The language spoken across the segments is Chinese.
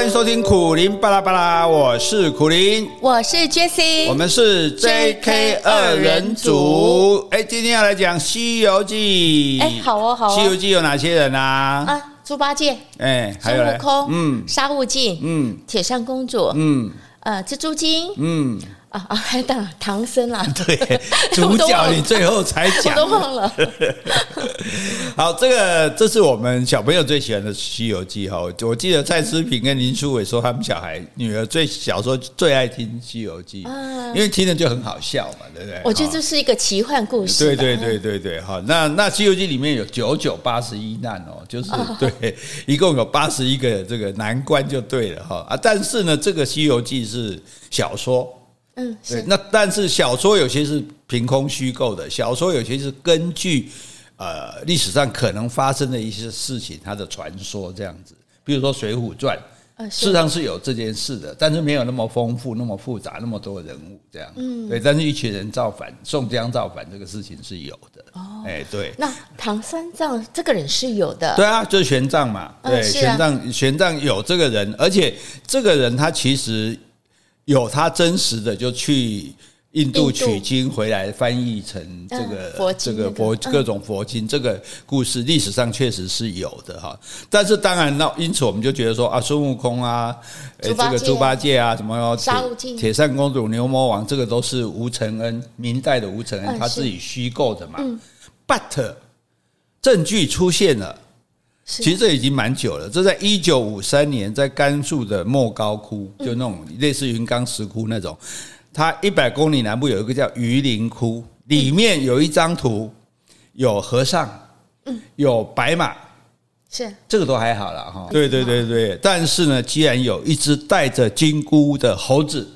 欢迎收听苦林巴拉巴拉，我是苦林，我是 Jessie，我们是 JK 二人组。哎，今天要来讲《西游记》。哎，好哦，好哦。《西游记》有哪些人啊？啊，猪八戒，哎，还有孙悟空，嗯，沙悟净，嗯，铁扇公主，嗯，呃，蜘蛛精，嗯。啊啊，还有唐僧啦，对，主角你最后才讲，我都忘了。好，这个这是我们小朋友最喜欢的《西游记》哈。我记得蔡思平跟林书伟说，他们小孩女儿最小时候最爱听《西游记》，因为听着就很好笑嘛，对不对？我觉得这是一个奇幻故事。对对对对对，哈，那那《西游记》里面有九九八十一难哦，就是对，一共有八十一个这个难关就对了哈啊。但是呢，这个《西游记》是小说。嗯，对，那但是小说有些是凭空虚构的，小说有些是根据呃历史上可能发生的一些事情，它的传说这样子。比如说《水浒传》，事实上是有这件事的，但是没有那么丰富、那么复杂、那么多人物这样。嗯，对，但是一群人造反，宋江造反这个事情是有的。哦，哎，对。那唐三藏这个人是有的。对啊，就是玄奘嘛。对，玄奘，玄奘有这个人，而且这个人他其实。有他真实的，就去印度取经回来，翻译成这个这个佛各种佛经，这个故事历史上确实是有的哈。但是当然，那因此我们就觉得说啊，孙悟空啊，这个猪八戒啊，什么铁铁扇公主、牛魔王，这个都是吴承恩明代的吴承恩他自己虚构的嘛。But 证据出现了。其实这已经蛮久了，这在一九五三年，在甘肃的莫高窟，就那种类似云冈石窟那种，它一百公里南部有一个叫榆林窟，里面有一张图，有和尚，有白马，是。这个都还好了哈。对。对对对，但是呢，既然有一只戴着金箍的猴子，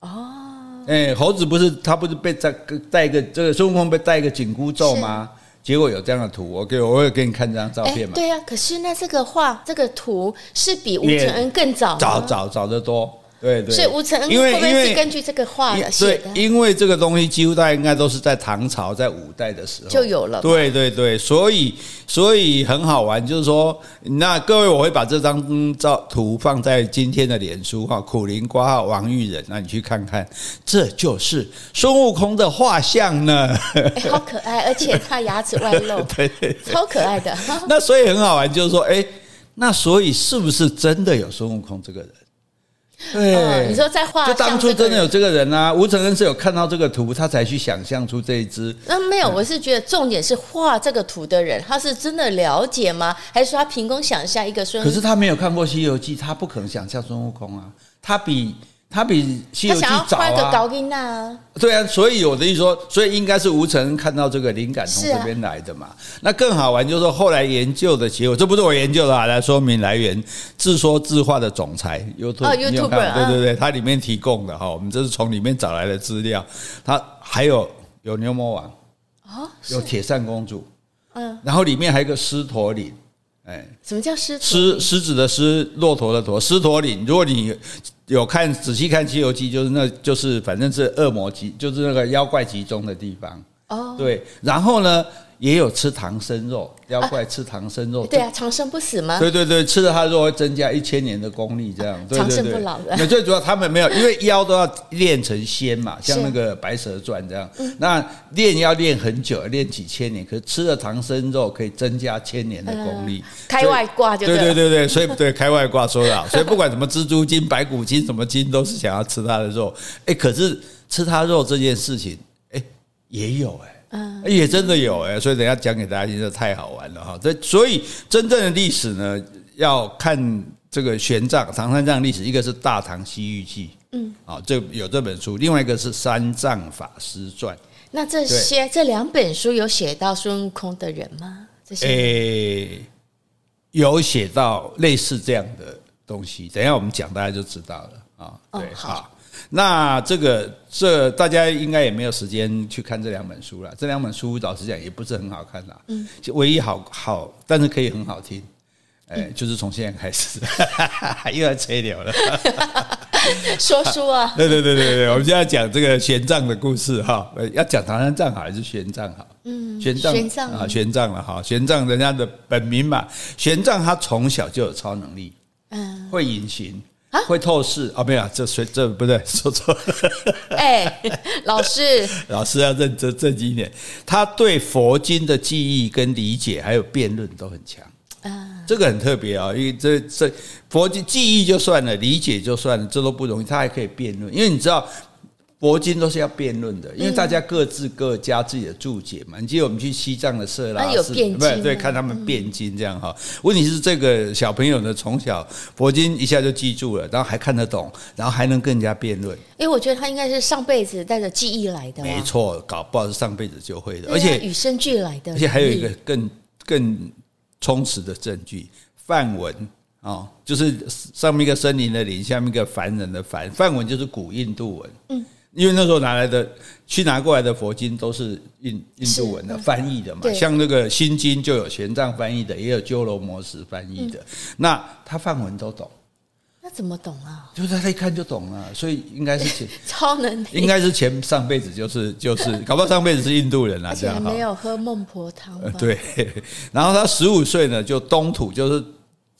哦，哎，猴子不是他不是被戴个戴一个这个孙悟空被戴一个紧箍咒吗？结果有这样的图，我给我会给你看这张照片嘛？对呀、啊，可是那这个画这个图是比吴承恩更早，早早早得多。对对，所以吴承恩会不会是根据这个画的写的？对，因为这个东西几乎大家应该都是在唐朝、在五代的时候就有了。对对对，所以所以很好玩，就是说，那各位我会把这张照图放在今天的脸书哈，苦苓括号王玉仁，那你去看看，这就是孙悟空的画像呢。哎，好可爱，而且他牙齿外露，对，超可爱的。那所以很好玩，就是说，哎，那所以是不是真的有孙悟空这个人？对、哦，你说在画，就当初真的有这个人啊？吴承恩是有看到这个图，他才去想象出这一只。那没有，我是觉得重点是画这个图的人，他是真的了解吗？还是说他凭空想象一个孙？可是他没有看过《西游记》，他不可能想象孙悟空啊，他比。他比《西游记》早啊，对啊，所以我的意思说，所以应该是吴承恩看到这个灵感从这边来的嘛。那更好玩就是说，后来研究的结果，这不是我研究的啊，来说明来源，自说自话的总裁 YouTube，哦，YouTube，对对对，它里面提供的哈，我们这是从里面找来的资料。它还有有牛魔王，有铁扇公主，嗯，然后里面还有一个狮驼岭。哎，什么叫狮？狮狮子的狮，骆驼的驼，狮驼岭。如果你有看仔细看《西游记》，就是那，就是反正是恶魔集，就是那个妖怪集中的地方。哦，对，然后呢？也有吃唐僧肉，妖怪吃唐僧肉，对啊，长生不死吗？对对对，吃了他的肉会增加一千年的功力，这样，长生不老的。那最主要他们没有，因为妖都要练成仙嘛，像那个白蛇传这样，那练要练很久，练几千年，可是吃了唐僧肉可以增加千年的功力，开外挂就对对对对，所以对开外挂说的好，所以不管什么蜘蛛精、白骨精什么精，都是想要吃他的肉。哎，可是吃他肉这件事情，哎，也有哎。嗯，也真的有哎，所以等下讲给大家听，这太好玩了哈。这所以真正的历史呢，要看这个玄奘、唐三藏历史，一个是《大唐西域记》，嗯，啊，这有这本书；另外一个是《三藏法师传》。那这些这两本书有写到孙悟空的人吗？这些诶，有写到类似这样的东西。等下我们讲，大家就知道了啊。对，好。那这个这大家应该也没有时间去看这两本书了。这两本书老实讲也不是很好看啦。嗯，唯一好好，但是可以很好听，哎，就是从现在开始，又要吹牛了。说书啊？对对对对对，我们现在讲这个玄奘的故事哈。要讲唐三藏好还是玄奘好？嗯，玄奘玄奘啊，玄奘了哈。玄奘人家的本名嘛，玄奘他从小就有超能力。嗯，会隐形。啊，会透视啊？没有，这谁这不对，说错了。哎、欸，老师，老师要认真正经一点。他对佛经的记忆跟理解，还有辩论都很强啊。这个很特别啊，因为这这佛经记忆就算了，理解就算了，这都不容易。他还可以辩论，因为你知道。佛经都是要辩论的，因为大家各自各加自己的注解嘛。你记得我们去西藏的色拉寺，对对，看他们辩经这样哈。问题是这个小朋友呢，从小佛经一下就记住了，然后还看得懂，然后还能跟人家辩论。因为我觉得他应该是上辈子带着记忆来的。没错，搞不好是上辈子就会的，而且与生俱来的。而且还有一个更更充实的证据，梵文啊，就是上面一个森林的林，下面一个凡人的凡，梵文就是古印度文。嗯。因为那时候拿来的去拿过来的佛经都是印印度文的翻译的嘛，像那个《心经》就有玄奘翻译的，也有鸠罗摩什翻译的。那他梵文都懂，那怎么懂啊？就是他一看就懂了，所以应该是前 超能力，应该是前上辈子就是就是，搞不好上辈子是印度人啊，这样。没有喝孟婆汤。对，然后他十五岁呢，就东土就是。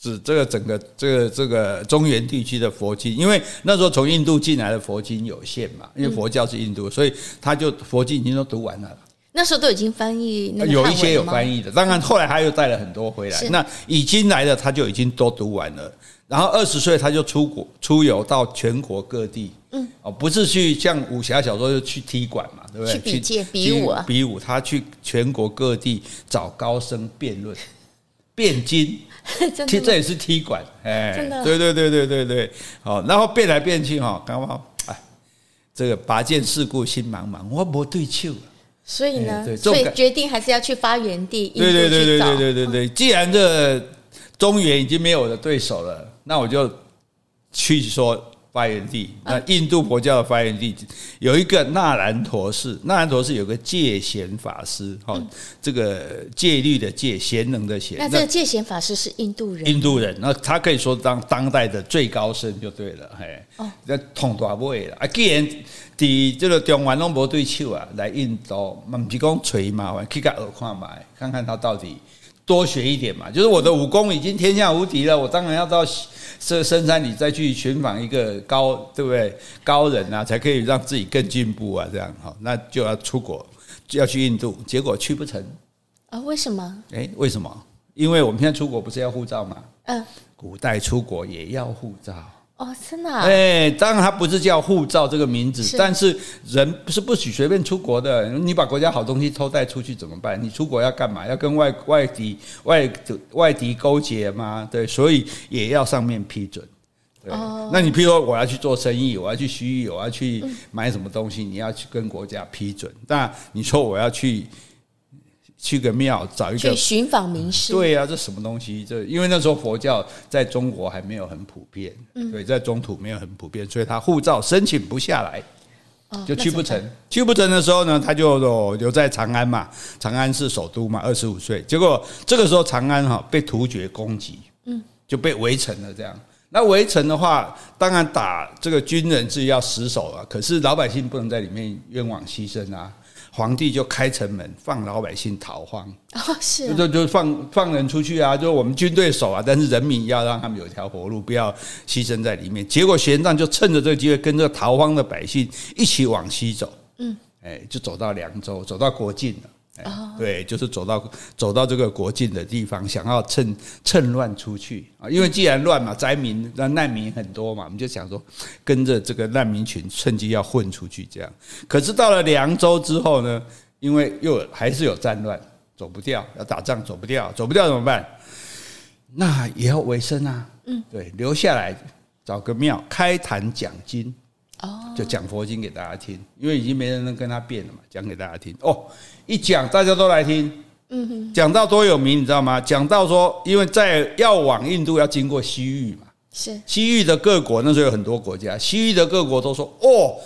指这个整个这个这个中原地区的佛经，因为那时候从印度进来的佛经有限嘛，因为佛教是印度，所以他就佛经已经都读完了。那时候都已经翻译，有一些有翻译的，当然后来他又带了很多回来。那已经来的他就已经都读完了，然后二十岁他就出国出游到全国各地，嗯，哦，不是去像武侠小说就去踢馆嘛，对不对？去比剑比武啊，比武，他去全国各地找高僧辩论。辩经，踢这也是踢馆，哎，对对对对对对，好，然后变来变去哈，刚好哎，这个拔剑四顾心茫茫，我没对手，所以呢，所以决定还是要去发源地，对对对对对对对对，既然这中原已经没有我的对手了，那我就去说。发源地，那印度佛教的发源地有一个纳兰陀寺，纳兰陀寺有个戒贤法师，哈，这个戒律的戒，贤能的贤。那这个戒贤法师是印度人，印度人，那他可以说当当代的最高僧就对了，嘿，哦，那统大位了啊！既然在这个中原拢无对手啊，来印度，不是讲锤麻烦，去甲耳看嘛，看看他到底多学一点嘛。就是我的武功已经天下无敌了，我当然要到。这深山里再去寻访一个高，对不对？高人啊，才可以让自己更进步啊，这样哈，那就要出国，就要去印度，结果去不成啊？为什么？诶，为什么？因为我们现在出国不是要护照吗？嗯，古代出国也要护照。哦，真的、啊？哎，当然，它不是叫护照这个名字，是但是人不是不许随便出国的。你把国家好东西偷带出去怎么办？你出国要干嘛？要跟外外敌外外敌勾结吗？对，所以也要上面批准。对，哦、那你譬如说我要去做生意，我要去西域，我要去买什么东西，你要去跟国家批准。那你说我要去。去个庙找一个去寻访名师，对啊，这什么东西？这因为那时候佛教在中国还没有很普遍，嗯，对，在中土没有很普遍，所以他护照申请不下来，就去不成。去不成的时候呢，他就留在长安嘛，长安是首都嘛，二十五岁，结果这个时候长安哈被突厥攻击，嗯，就被围城了。这样，那围城的话，当然打这个军人是要死守啊，可是老百姓不能在里面冤枉牺牲啊。皇帝就开城门，放老百姓逃荒。哦，是，就就放放人出去啊，就我们军队守啊，但是人民要让他们有条活路，不要牺牲在里面。结果玄奘就趁着这个机会，跟着逃荒的百姓一起往西走。嗯，哎，就走到凉州，走到国境了。哦，对，就是走到走到这个国境的地方，想要趁趁乱出去啊，因为既然乱嘛，灾民那难民很多嘛，我们就想说跟着这个难民群趁机要混出去这样。可是到了凉州之后呢，因为又还是有战乱，走不掉，要打仗走不掉，走不掉怎么办？那也要维生啊，嗯，对，留下来找个庙开坛讲经。哦，就讲佛经给大家听，因为已经没人能跟他辩了嘛，讲给大家听。哦，一讲大家都来听，嗯哼，讲到多有名，你知道吗？讲到说，因为在要往印度要经过西域嘛，是西域的各国，那时候有很多国家，西域的各国都说，哦，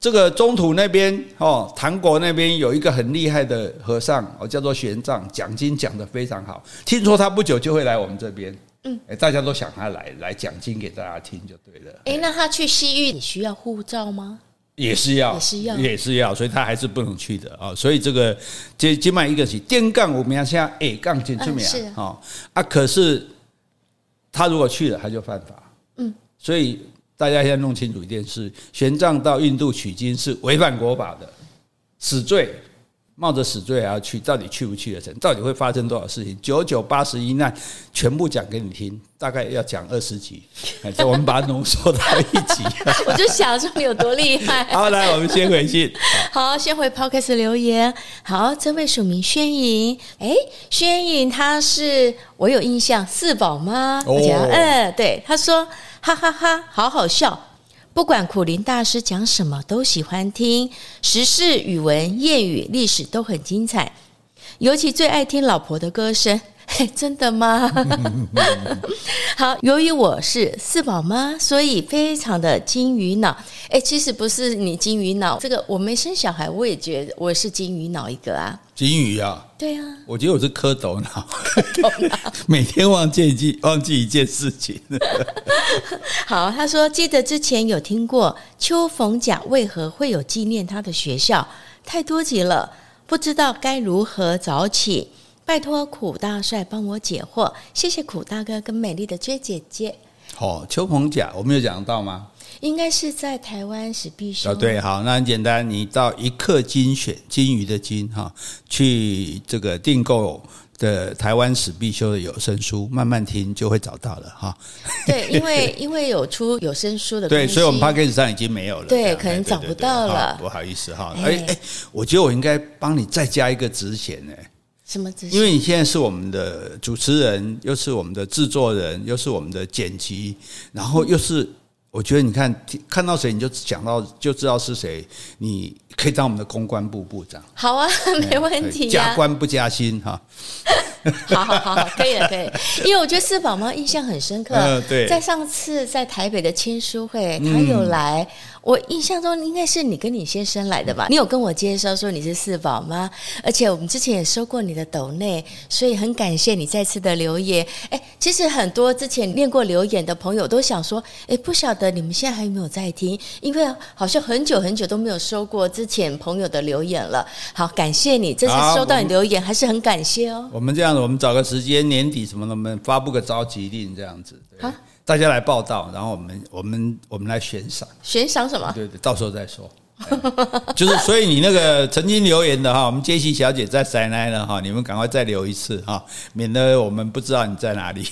这个中土那边哦，唐国那边有一个很厉害的和尚，哦，叫做玄奘，讲经讲得非常好，听说他不久就会来我们这边。嗯，大家都想他来来讲经给大家听就对了。哎，那他去西域，你需要护照吗？也是要，也是要，也是要，所以他还是不能去的啊。所以这个这今晚一个是电杠五名下，哎杠进出名啊。啊，可是他如果去了，他就犯法。嗯，所以大家现在弄清楚一件事：玄奘到印度取经是违反国法的，死罪。冒着死罪还要去，到底去不去得成？到底会发生多少事情？九九八十一难，全部讲给你听，大概要讲二十集，我们把它浓缩到一集。我就想说你有多厉害。好，来，我们先回信。好，先回 Podcast 留言。好，这位署名宣颖，哎，宣颖他是我有印象四宝吗？哦，嗯，对，他说哈哈哈哈，好好笑。不管苦林大师讲什么，都喜欢听。时事、语文、谚语、历史都很精彩，尤其最爱听老婆的歌声。嘿，真的吗？好，由于我是四宝妈，所以非常的金鱼脑。哎，其实不是你金鱼脑，这个我没生小孩，我也觉得我是金鱼脑一个啊。金鱼啊？对啊。我觉得我是蝌蚪脑，每天忘记一记忘记一件事情。好，他说记得之前有听过邱逢甲为何会有纪念他的学校，太多集了，不知道该如何早起。拜托苦大帅帮我解惑，谢谢苦大哥跟美丽的追姐姐。哦，邱鹏甲，我们有讲到吗？应该是在台湾史必修。哦，对，好，那很简单，你到一刻精选金鱼的金哈，去这个订购的台湾史必修的有声书，慢慢听就会找到了哈。对，因为 因为有出有声书的，对，所以我们 p a c k a g e 上已经没有了，对，可能找不到了，不好意思哈。哎哎，我觉得我应该帮你再加一个职衔呢。因为你现在是我们的主持人，又是我们的制作人，又是我们的剪辑，然后又是，我觉得你看看到谁你就想到就知道是谁，你可以当我们的公关部部长。好啊，没问题啊。加官不加薪哈。好好好，可以了，可以。因为我觉得四宝妈印象很深刻。嗯，对。在上次在台北的签书会，他有来。我印象中应该是你跟你先生来的吧？你有跟我介绍说你是四宝妈，而且我们之前也收过你的斗内，所以很感谢你再次的留言。哎，其实很多之前念过留言的朋友都想说，哎，不晓得你们现在还有没有在听？因为好像很久很久都没有收过之前朋友的留言了。好，感谢你这次收到你留言，还是很感谢哦。我们这样子，我们找个时间年底什么的，我们发布个召集令这样子。好。大家来报道，然后我们我们我们来悬赏，悬赏什么？对对，到时候再说。就是所以你那个曾经留言的哈，我们杰西小姐在塞奈了哈，你们赶快再留一次哈，免得我们不知道你在哪里。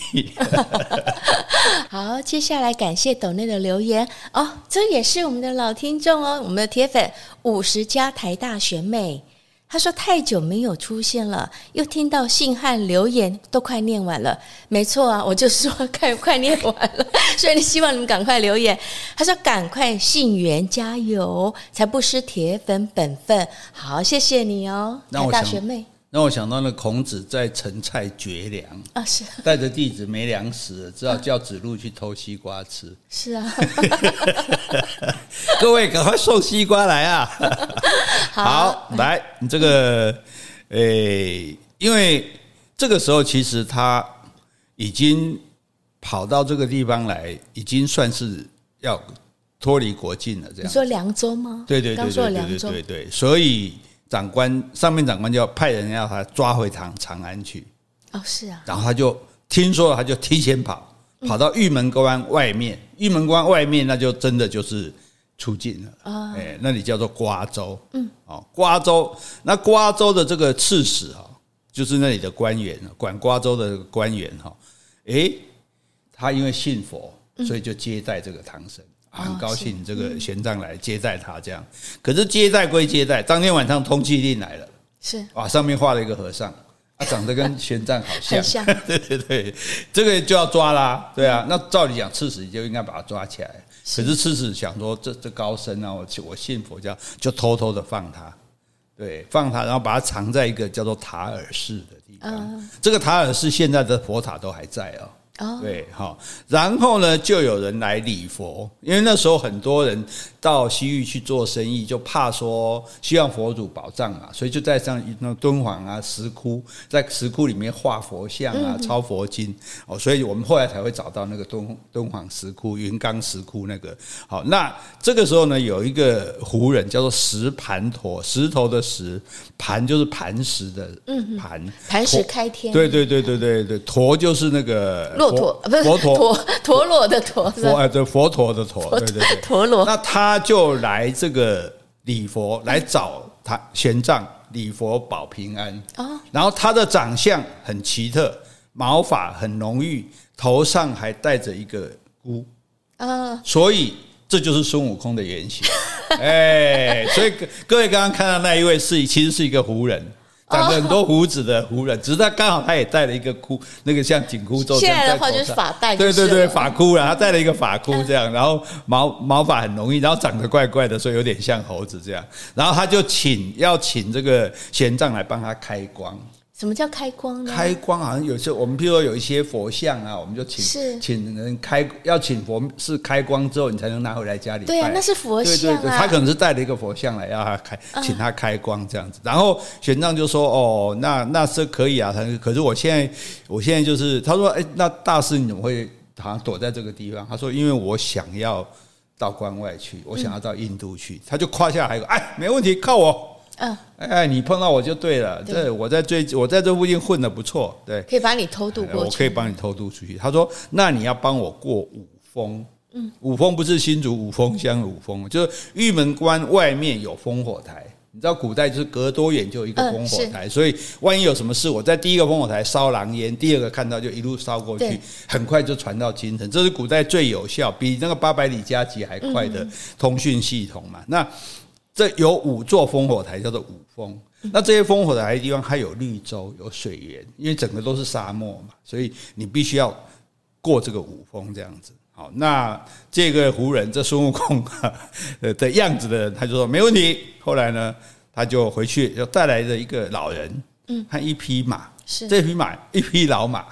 好，接下来感谢斗内的留言哦，这也是我们的老听众哦，我们的铁粉五十加台大选美。他说太久没有出现了，又听到信和留言都快念完了。没错啊，我就说快快念完了，所以你希望你们赶快留言。他说赶快信源加油，才不失铁粉本分。好，谢谢你哦，大学妹。让我想到了孔子在陈蔡绝粮啊，是带着弟子没粮食，只好叫子路去偷西瓜吃。是啊，各位赶快送西瓜来啊！好，来你这个，诶，因为这个时候其实他已经跑到这个地方来，已经算是要脱离国境了。这样你说凉州吗？对对对对对对对，所以。长官上面长官就要派人要他抓回长长安去。哦，是啊。然后他就听说了，他就提前跑，跑到玉门关外面。玉门关外面那就真的就是出境了。哦。哎，那里叫做瓜州。嗯。哦，瓜州。那瓜州的这个刺史哈，就是那里的官员，管瓜州的官员哈。哎，他因为信佛，所以就接待这个唐僧。很高兴这个玄奘来接待他，这样。可是接待归接待，当天晚上通缉令来了，是。哇，上面画了一个和尚，他长得跟 玄奘好像，对对对，这个就要抓啦，对啊。那照理讲，刺史就应该把他抓起来，可是刺史想说，这这高僧啊，我我信佛教，就偷偷的放他，对，放他，然后把他藏在一个叫做塔尔寺的地方。这个塔尔寺现在的佛塔都还在哦。对，好，然后呢，就有人来礼佛，因为那时候很多人到西域去做生意，就怕说希望佛祖保障嘛，所以就在上那敦煌啊石窟，在石窟里面画佛像啊，抄佛经哦，所以我们后来才会找到那个敦敦煌石窟、云冈石窟那个。好，那这个时候呢，有一个胡人叫做石盘陀，石头的石，盘就是磐石的盘，磐石开天，对对对对对对，陀就是那个。骆驼不是佛陀陀陀螺的陀，佛哎对佛陀的陀，对对对陀螺。那他就来这个礼佛来找他玄奘礼佛保平安啊。然后他的长相很奇特，毛发很浓郁，头上还戴着一个箍啊，所以这就是孙悟空的原型。哎，所以各位刚刚看到那一位是其实是一个胡人。长着很多胡子的胡人，只是他刚好他也戴了一个箍，那个像紧箍咒。现在的话就是发带，对对对，发箍，然后他戴了一个发箍这样，然后毛毛发很浓郁，然后长得怪怪的，所以有点像猴子这样。然后他就请要请这个玄奘来帮他开光。什么叫开光呢？开光好像有时候我们譬如说有一些佛像啊，我们就请是请人开，要请佛是开光之后，你才能拿回来家里。对啊，那是佛像啊。他可能是带了一个佛像来要他开，请他开光这样子。然后玄奘就说：“哦，那那是可以啊。他可是我现在，我现在就是他说，哎，那大师你怎么会好像躲在这个地方？他说，因为我想要到关外去，我想要到印度去。他就夸下海口，哎，没问题，靠我。”嗯，哎，你碰到我就对了。这我在最，我在这附近混的不错，对，可以把你偷渡过去。我可以帮你偷渡出去。他说：“那你要帮我过五峰。嗯，五峰不是新竹五峰乡的五峰，就是玉门关外面有烽火台。你知道古代就是隔多远就有一个烽火台，所以万一有什么事，我在第一个烽火台烧狼烟，第二个看到就一路烧过去，很快就传到京城。这是古代最有效，比那个八百里加急还快的通讯系统嘛。那。这有五座烽火台，叫做五峰。那这些烽火台的地方，它有绿洲，有水源，因为整个都是沙漠嘛，所以你必须要过这个五峰这样子。好，那这个胡人，这孙悟空的样子的人，他就说没问题。后来呢，他就回去，又带来了一个老人，嗯，和一匹马，是这匹马，一匹老马。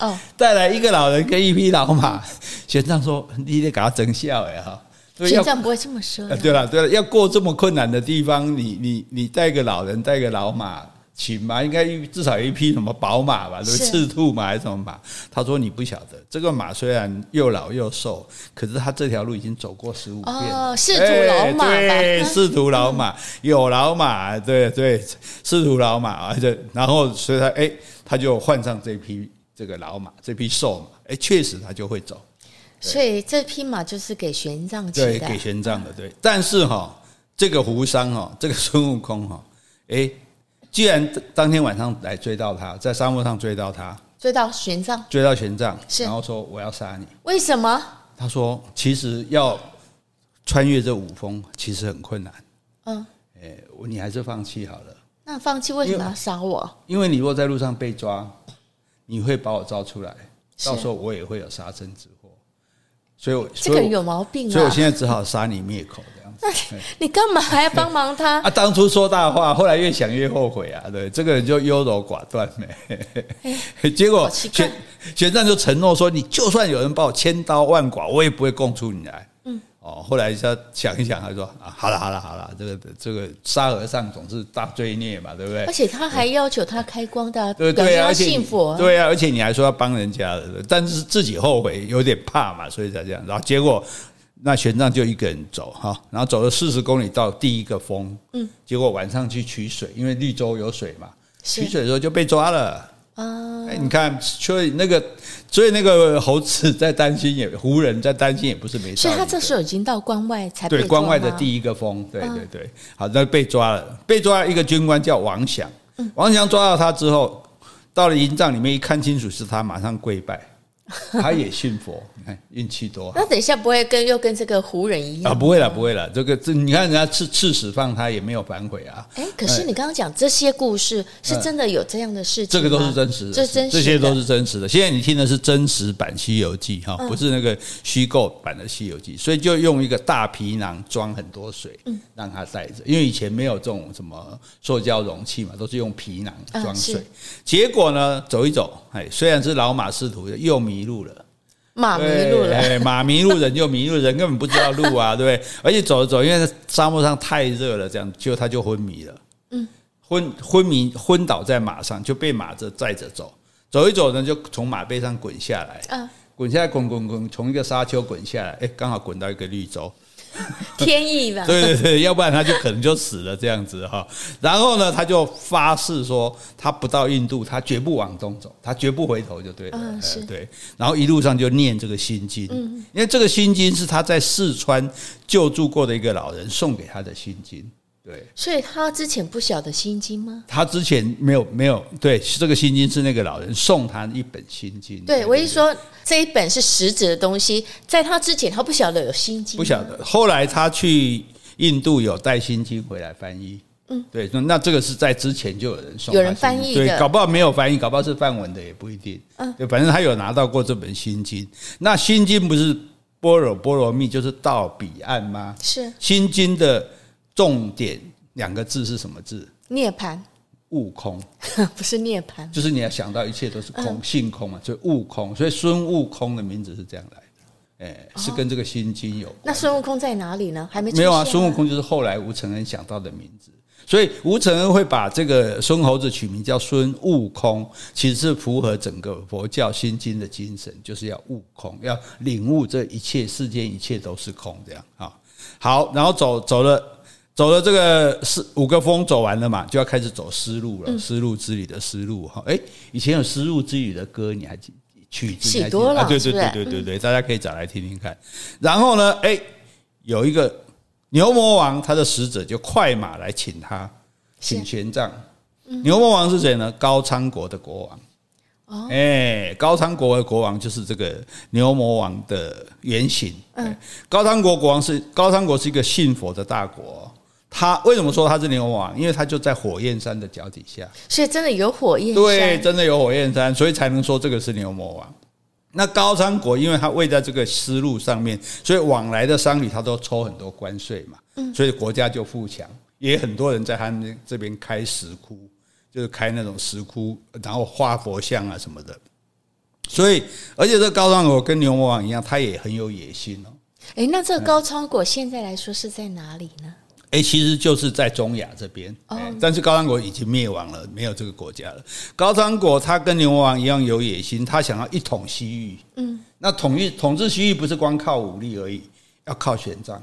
哦，带来一个老人跟一匹老马。玄奘说：“你得给他增笑哎哈。”玄奘不会这么说。对了，对了，要过这么困难的地方，你你你带个老人，带个老马，请马应该至少有一匹什么宝马吧？对不对？赤兔马还是什么马？他说你不晓得，这个马虽然又老又瘦，可是他这条路已经走过十五遍。哦，仕途老马，对，仕途老马，有老马，对对，仕途老马，而且然后所以他哎，他就换上这匹这个老马，这匹瘦马，哎，确实他就会走。所以这匹马就是给玄奘骑的，对，给玄奘的，对。但是哈，这个胡商哈，这个孙悟空哈，哎，既然当天晚上来追到他，在沙漠上追到他，追到玄奘，追到玄奘，然后说我要杀你，为什么？他说其实要穿越这五峰其实很困难，嗯，哎，你还是放弃好了。那放弃为什么要杀我？因为你如果在路上被抓，你会把我招出来，到时候我也会有杀身之祸。所以，我这个人有毛病啊！所以我现在只好杀你灭口这样子。你干嘛还要帮忙他？啊，当初说大话，后来越想越后悔啊！对，这个人就优柔寡断呗。结果玄玄奘就承诺说：“你就算有人把我千刀万剐，我也不会供出你来。”哦，后来他想一想，他说：“啊，好了好了好了，这个这个沙和尚总是大罪孽嘛，对不对？而且他还要求他开光的，对对啊，信佛，对啊，而且你还说要帮人家，但是自己后悔，有点怕嘛，所以才这样。然后结果那玄奘就一个人走哈，然后走了四十公里到第一个峰，嗯，结果晚上去取水，因为绿洲有水嘛，取水的时候就被抓了。”啊！哎，你看，所以那个，所以那个猴子在担心也，也胡人在担心，也不是没事。所以他这时候已经到关外才被。对，关外的第一个风，对对对。好，那被抓了，被抓了一个军官叫王祥。王祥抓到他之后，到了营帐里面一看清楚是他，马上跪拜。他也信佛，你看运气多好。那等一下不会跟又跟这个胡人一样啊？不会了，不会了。这个这你看人家刺刺史放他也没有反悔啊。哎，可是你刚刚讲这些故事是真的有这样的事情？这个都是真实的，这真这些都是真实的。现在你听的是真实版《西游记》哈，不是那个虚构版的《西游记》，所以就用一个大皮囊装很多水，让他带着。因为以前没有这种什么塑胶容器嘛，都是用皮囊装水。结果呢，走一走，哎，虽然是老马识途，又迷。迷路了，马迷路了，哎，马迷路，人就迷路，人根本不知道路啊，对不对？而且走着走，因为沙漠上太热了，这样就他就昏迷了，嗯，昏昏迷昏倒在马上，就被马着载着走，走一走呢，就从马背上滚下来，嗯。滚下来，滚滚滚，从一个沙丘滚下来，哎，刚好滚到一个绿洲，天意吧？对对对，要不然他就可能就死了这样子哈。然后呢，他就发誓说，他不到印度，他绝不往东走，他绝不回头就对了。嗯，是对。然后一路上就念这个心经，嗯，因为这个心经是他在四川救助过的一个老人送给他的心经。对，所以他之前不晓得心经吗？他之前没有没有对，这个心经是那个老人送他一本心经。对，我一说这一本是实质的东西，在他之前他不晓得有心经，不晓得。后来他去印度有带心经回来翻译，嗯，对，那这个是在之前就有人送，有人翻译，对，搞不好没有翻译，搞不好是梵文的也不一定，嗯，对，反正他有拿到过这本心经。那心经不是般若波罗蜜，就是到彼岸吗？是心经的。重点两个字是什么字？涅槃，悟空，不是涅槃，就是你要想到一切都是空，性空嘛，所以悟空。所以孙悟空的名字是这样来的，哎，是跟这个心经有关。那孙悟空在哪里呢？还没没有啊？孙悟空就是后来吴承恩想到的名字，所以吴承恩会把这个孙猴子取名叫孙悟空，其实是符合整个佛教心经的精神，就是要悟空，要领悟这一切世间一切都是空，这样啊。好，然后走走了。走了这个四五个峰走完了嘛，就要开始走丝路了。丝路之旅的丝路哈，哎，以前有丝路之旅的歌，你还记曲子？许多了，对对对对对对，大家可以找来听听看。然后呢，哎，有一个牛魔王，他的使者就快马来请他，请玄奘。牛魔王是谁呢？高昌国的国王。哦，哎，高昌国的国王就是这个牛魔王的原型。嗯，高昌国国王是高昌国是一个信佛的大国。他为什么说他是牛魔王？因为他就在火焰山的脚底下，所以真的有火焰山。对，真的有火焰山，所以才能说这个是牛魔王。那高昌国，因为他位在这个丝路上面，所以往来的商旅他都抽很多关税嘛，所以国家就富强，也很多人在他们这边开石窟，就是开那种石窟，然后画佛像啊什么的。所以，而且这高昌国跟牛魔王一样，他也很有野心哦。哎，那这个高昌国现在来说是在哪里呢？哎，其实就是在中亚这边，但是高昌国已经灭亡了，没有这个国家了。高昌国他跟牛魔王一样有野心，他想要一统西域。嗯，那统一统治西域不是光靠武力而已，要靠玄奘。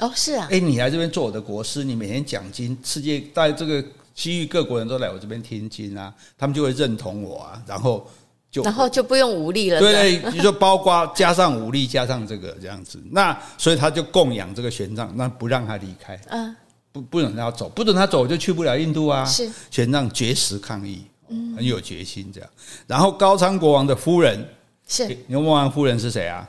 哦，是啊。哎，你来这边做我的国师，你每天讲经，世界在这个西域各国人都来我这边听经啊，他们就会认同我啊，然后。就然后就不用武力了，对，你就包括加上武力，加上这个这样子，那所以他就供养这个玄奘，那不让他离开，嗯，不不准他走，不准他走就去不了印度啊。是玄奘绝食抗议，嗯，很有决心这样。然后高昌国王的夫人是牛魔王夫人是谁啊？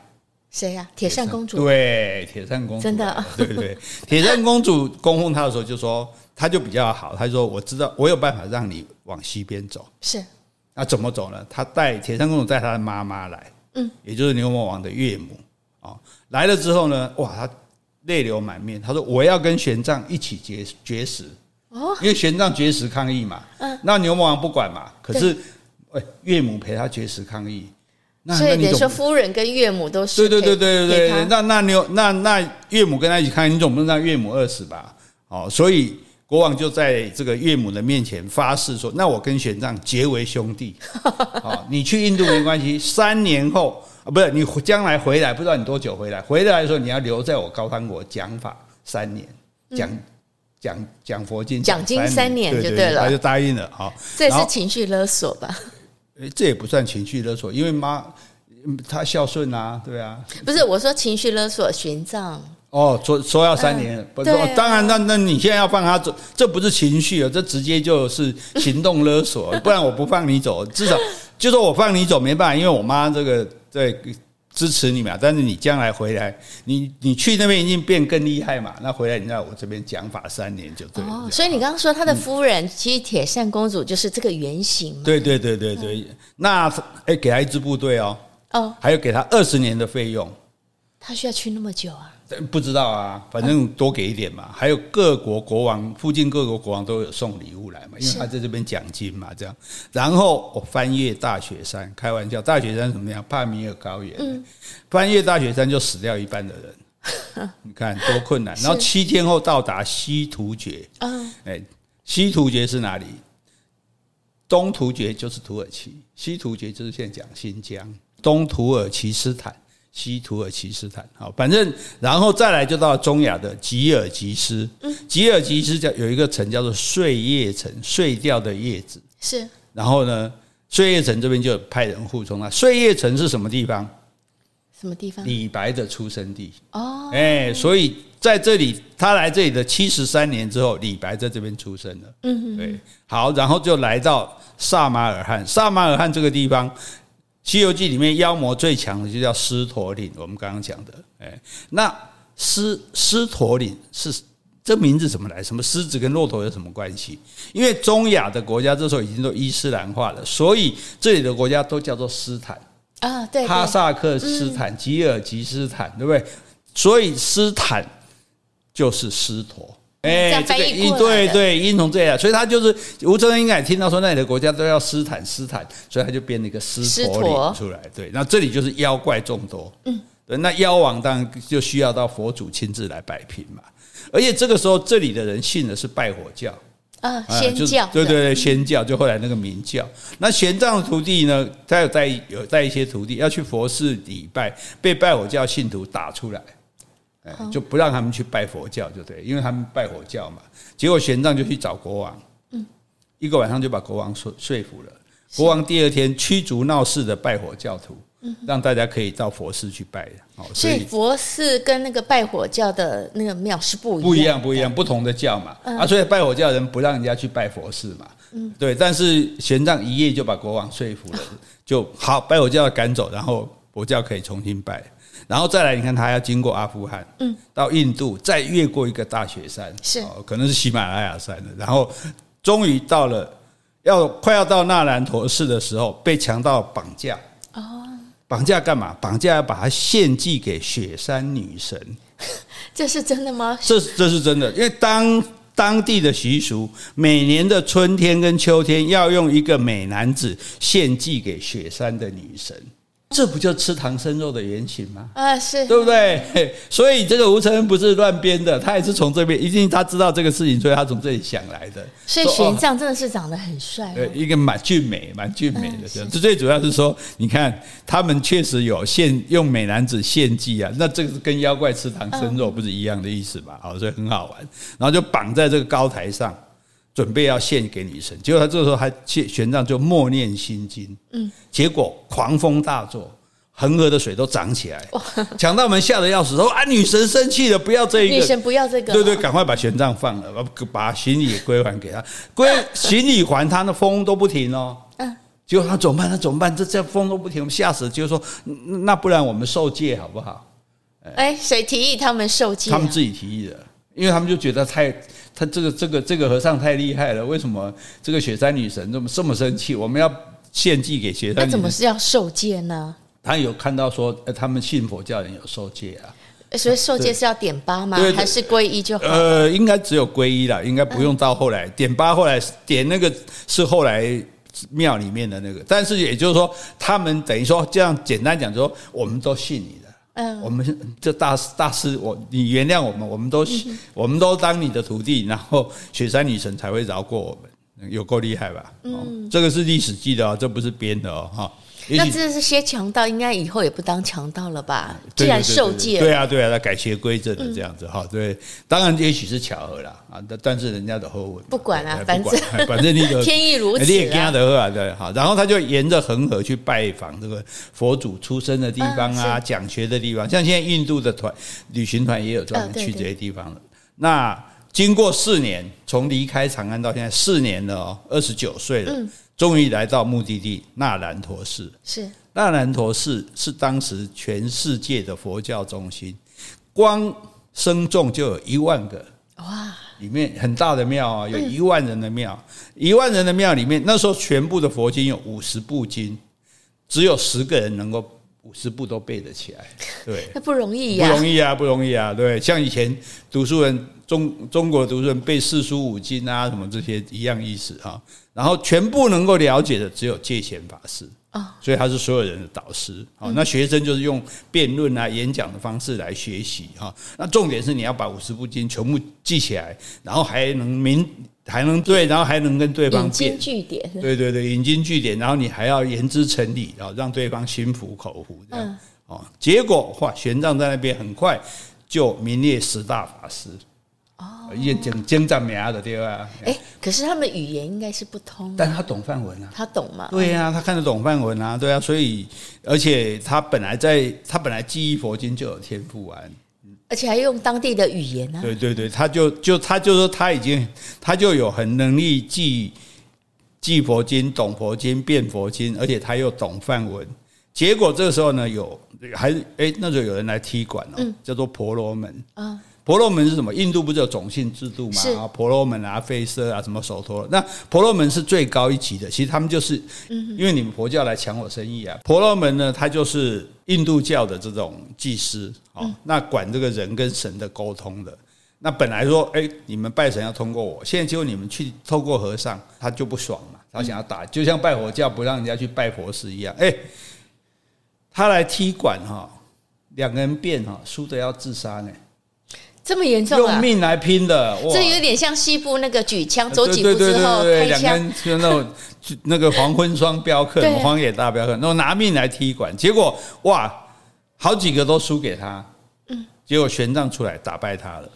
谁呀？铁扇公主。对，铁扇公主真的，对对。铁扇公主供奉他的时候就说，他就比较好，他说我知道我有办法让你往西边走，是。那怎么走呢？他带铁扇公主带他的妈妈来，嗯，也就是牛魔王的岳母啊，来了之后呢，哇，他泪流满面，他说我要跟玄奘一起绝绝食哦，因为玄奘绝食抗议嘛，嗯，那牛魔王不管嘛，可是哎，岳母陪他绝食抗议，那所以等于说夫人跟岳母都是对对对对对，那那牛那那岳母跟他一起抗议，你总不能让岳母饿死吧？哦，所以。国王就在这个岳母的面前发誓说：“那我跟玄奘结为兄弟，好，你去印度没关系。三年后啊，不是你将来回来，不知道你多久回来。回来的时候你要留在我高昌国讲法三年，讲讲讲佛经，讲经三年就对了。”他就答应了。好，这是情绪勒索吧？诶，这也不算情绪勒索，因为妈他孝顺啊，对啊。不是我说情绪勒索玄奘。哦，说说要三年，不是，当然，那那你现在要放他走，这不是情绪啊，这直接就是行动勒索，不然我不放你走，至少就说我放你走没办法，因为我妈这个在支持你嘛，但是你将来回来，你你去那边已经变更厉害嘛，那回来你在我这边讲法三年就对了。哦，所以你刚刚说他的夫人，其实铁扇公主就是这个原型嘛。对对对对对，那哎，给他一支部队哦，哦，还有给他二十年的费用，他需要去那么久啊？不知道啊，反正多给一点嘛。还有各国国王，附近各国国王都有送礼物来嘛，因为他在这边奖金嘛，这样。然后我翻越大雪山，开玩笑，大雪山怎么样？帕米尔高原，嗯、翻越大雪山就死掉一半的人，你看多困难。然后七天后到达西突厥，嗯，哎，西突厥是哪里？东突厥就是土耳其，西突厥就是现在讲新疆，东土耳其斯坦。西土耳其斯坦，好，反正然后再来就到中亚的吉尔吉斯，吉尔吉斯叫有一个城叫做碎叶城，碎掉的叶子是。然后呢，碎叶城这边就派人护送他。碎叶城是什么地方？什么地方？李白的出生地哦，哎，所以在这里，他来这里的七十三年之后，李白在这边出生了。嗯，对，好，然后就来到萨马尔罕。萨马尔罕这个地方。《西游记》里面妖魔最强的就叫狮驼岭，我们刚刚讲的，哎，那狮狮驼岭是这名字怎么来？什么狮子跟骆驼有什么关系？因为中亚的国家这时候已经都伊斯兰化了，所以这里的国家都叫做斯坦啊，对，哈萨克斯坦、吉尔吉斯坦，对不对？所以斯坦就是狮驼。哎，这个一对对，音从这样，所以他就是吴承恩应该也听到说那里的国家都要斯坦斯坦，所以他就编了一个狮驼岭出来。对，那这里就是妖怪众多，嗯，对，那妖王当然就需要到佛祖亲自来摆平嘛。而且这个时候这里的人信的是拜火教啊，仙教，对对对，仙教就后来那个明教。那玄奘的徒弟呢，他有带有带一些徒弟要去佛寺礼拜，被拜火教信徒打出来。就不让他们去拜佛教，就对，因为他们拜火教嘛。结果玄奘就去找国王，嗯，一个晚上就把国王说说服了。国王第二天驱逐闹事的拜火教徒，让大家可以到佛寺去拜的。哦，所以佛寺跟那个拜火教的那个庙是不一样，不一样，不一样，不同的教嘛。啊，所以拜火教的人不让人家去拜佛寺嘛。嗯，对。但是玄奘一夜就把国王说服了，就好，拜火教赶走，然后佛教可以重新拜。然后再来，你看他要经过阿富汗，嗯，到印度，再越过一个大雪山，是，可能是喜马拉雅山的，然后终于到了要快要到纳兰陀寺的时候，被强盗绑架，哦，绑架干嘛？绑架要把它献祭给雪山女神，这是真的吗？这这是真的，因为当当地的习俗，每年的春天跟秋天要用一个美男子献祭给雪山的女神。这不就吃唐僧肉的原型吗？啊，是对不对？所以这个吴承恩不是乱编的，他也是从这边，一定他知道这个事情，所以他从这里想来的。所以玄奘真的是长得很帅，哦，对，一个蛮俊美、蛮俊美的这样。这最主要是说，你看他们确实有献用美男子献祭啊，那这个是跟妖怪吃唐僧肉不是一样的意思嘛？好，所以很好玩。然后就绑在这个高台上。准备要献给女神，结果他这个时候还玄奘就默念心经，嗯，结果狂风大作，恒河的水都涨起来，强盗们吓得要死，说啊，女神生气了，不要这一个，女神不要这个，对对，赶快把玄奘放了，把把行李也归还给他，归 行李还他，那风都不停哦，嗯，结果他怎么办？他怎么办？这这风都不停，我们吓死了，就是说，那不然我们受戒好不好？哎，谁提议？他们受戒？他们自己提议的，因为他们就觉得太。他这个这个这个和尚太厉害了，为什么这个雪山女神这么这么生气？我们要献祭给雪山女神。那怎么是要受戒呢？他有看到说，他们信佛教人有受戒啊，所以受戒是要点八吗？还是皈依就好？呃，应该只有皈依了，应该不用到后来点八。后来点那个是后来庙里面的那个，但是也就是说，他们等于说这样简单讲说，我们都信你的。嗯，我们这大师大师，我你原谅我们，我们都我们都当你的徒弟，然后雪山女神才会饶过我们，有够厉害吧？嗯，这个是历史记的哦，这不是编的哦，哈。那这是些强盗，应该以后也不当强盗了吧？既然受戒，对啊，对啊，他改邪归正的这样子哈。对，当然也许是巧合啦啊，但但是人家的后文不管啊，反正反正你 天意如此，你也跟他的啊，对好。然后他就沿着恒河去拜访这个佛祖出生的地方啊，讲学的地方，像现在印度的团旅行团也有专门去这些地方的。那经过四年，从离开长安到现在四年了哦，二十九岁了。终于来到目的地那兰陀寺。是那兰陀寺是当时全世界的佛教中心，光僧众就有一万个哇！里面很大的庙啊，有一万人的庙，一万人的庙里面，那时候全部的佛经有五十部经，只有十个人能够五十部都背得起来。对，那不容易呀，不容易啊，不容易啊。对，像以前读书人中中国读书人背四书五经啊，什么这些一样意思啊。然后全部能够了解的只有戒贤法师啊，所以他是所有人的导师。好，那学生就是用辩论啊、演讲的方式来学习哈。那重点是你要把五十部经全部记起来，然后还能明还能对，然后还能跟对方引经据典。对对对，引经据典，然后你还要言之成理啊，让对方心服口服这样。哦，结果哇，玄奘在那边很快就名列十大法师。哦，也讲经藏名的对吧？哎，可是他们语言应该是不通，但他懂梵文啊，他懂嘛？对啊，他看得懂梵文啊，对啊，所以而且他本来在他本来记忆佛经就有天赋啊，而且还用当地的语言呢、啊。对对对，他就就他就说他已经他就有很能力记记佛经、懂佛经、辩佛经，而且他又懂梵文。结果这个时候呢，有还哎那时候有人来踢馆哦，嗯、叫做婆罗门啊。婆罗门是什么？印度不是有种姓制度吗？啊，婆罗门啊，吠舍啊，什么首陀？那婆罗门是最高一级的。其实他们就是，因为你们佛教来抢我生意啊。婆罗门呢，他就是印度教的这种祭司，哦，那管这个人跟神的沟通的。那本来说，哎，你们拜神要通过我，现在结果你们去透过和尚，他就不爽嘛，他想要打，就像拜佛教不让人家去拜佛寺一样。哎，他来踢馆哈，两个人辩哈，输的要自杀呢。这么严重啊！用命来拼的，哇！这有点像西部那个举枪走几步之后开枪，就那种那个黄昏双镖客，荒野大镖客，那种拿命来踢馆，结果哇，好几个都输给他。嗯，结果玄奘出来打败他了，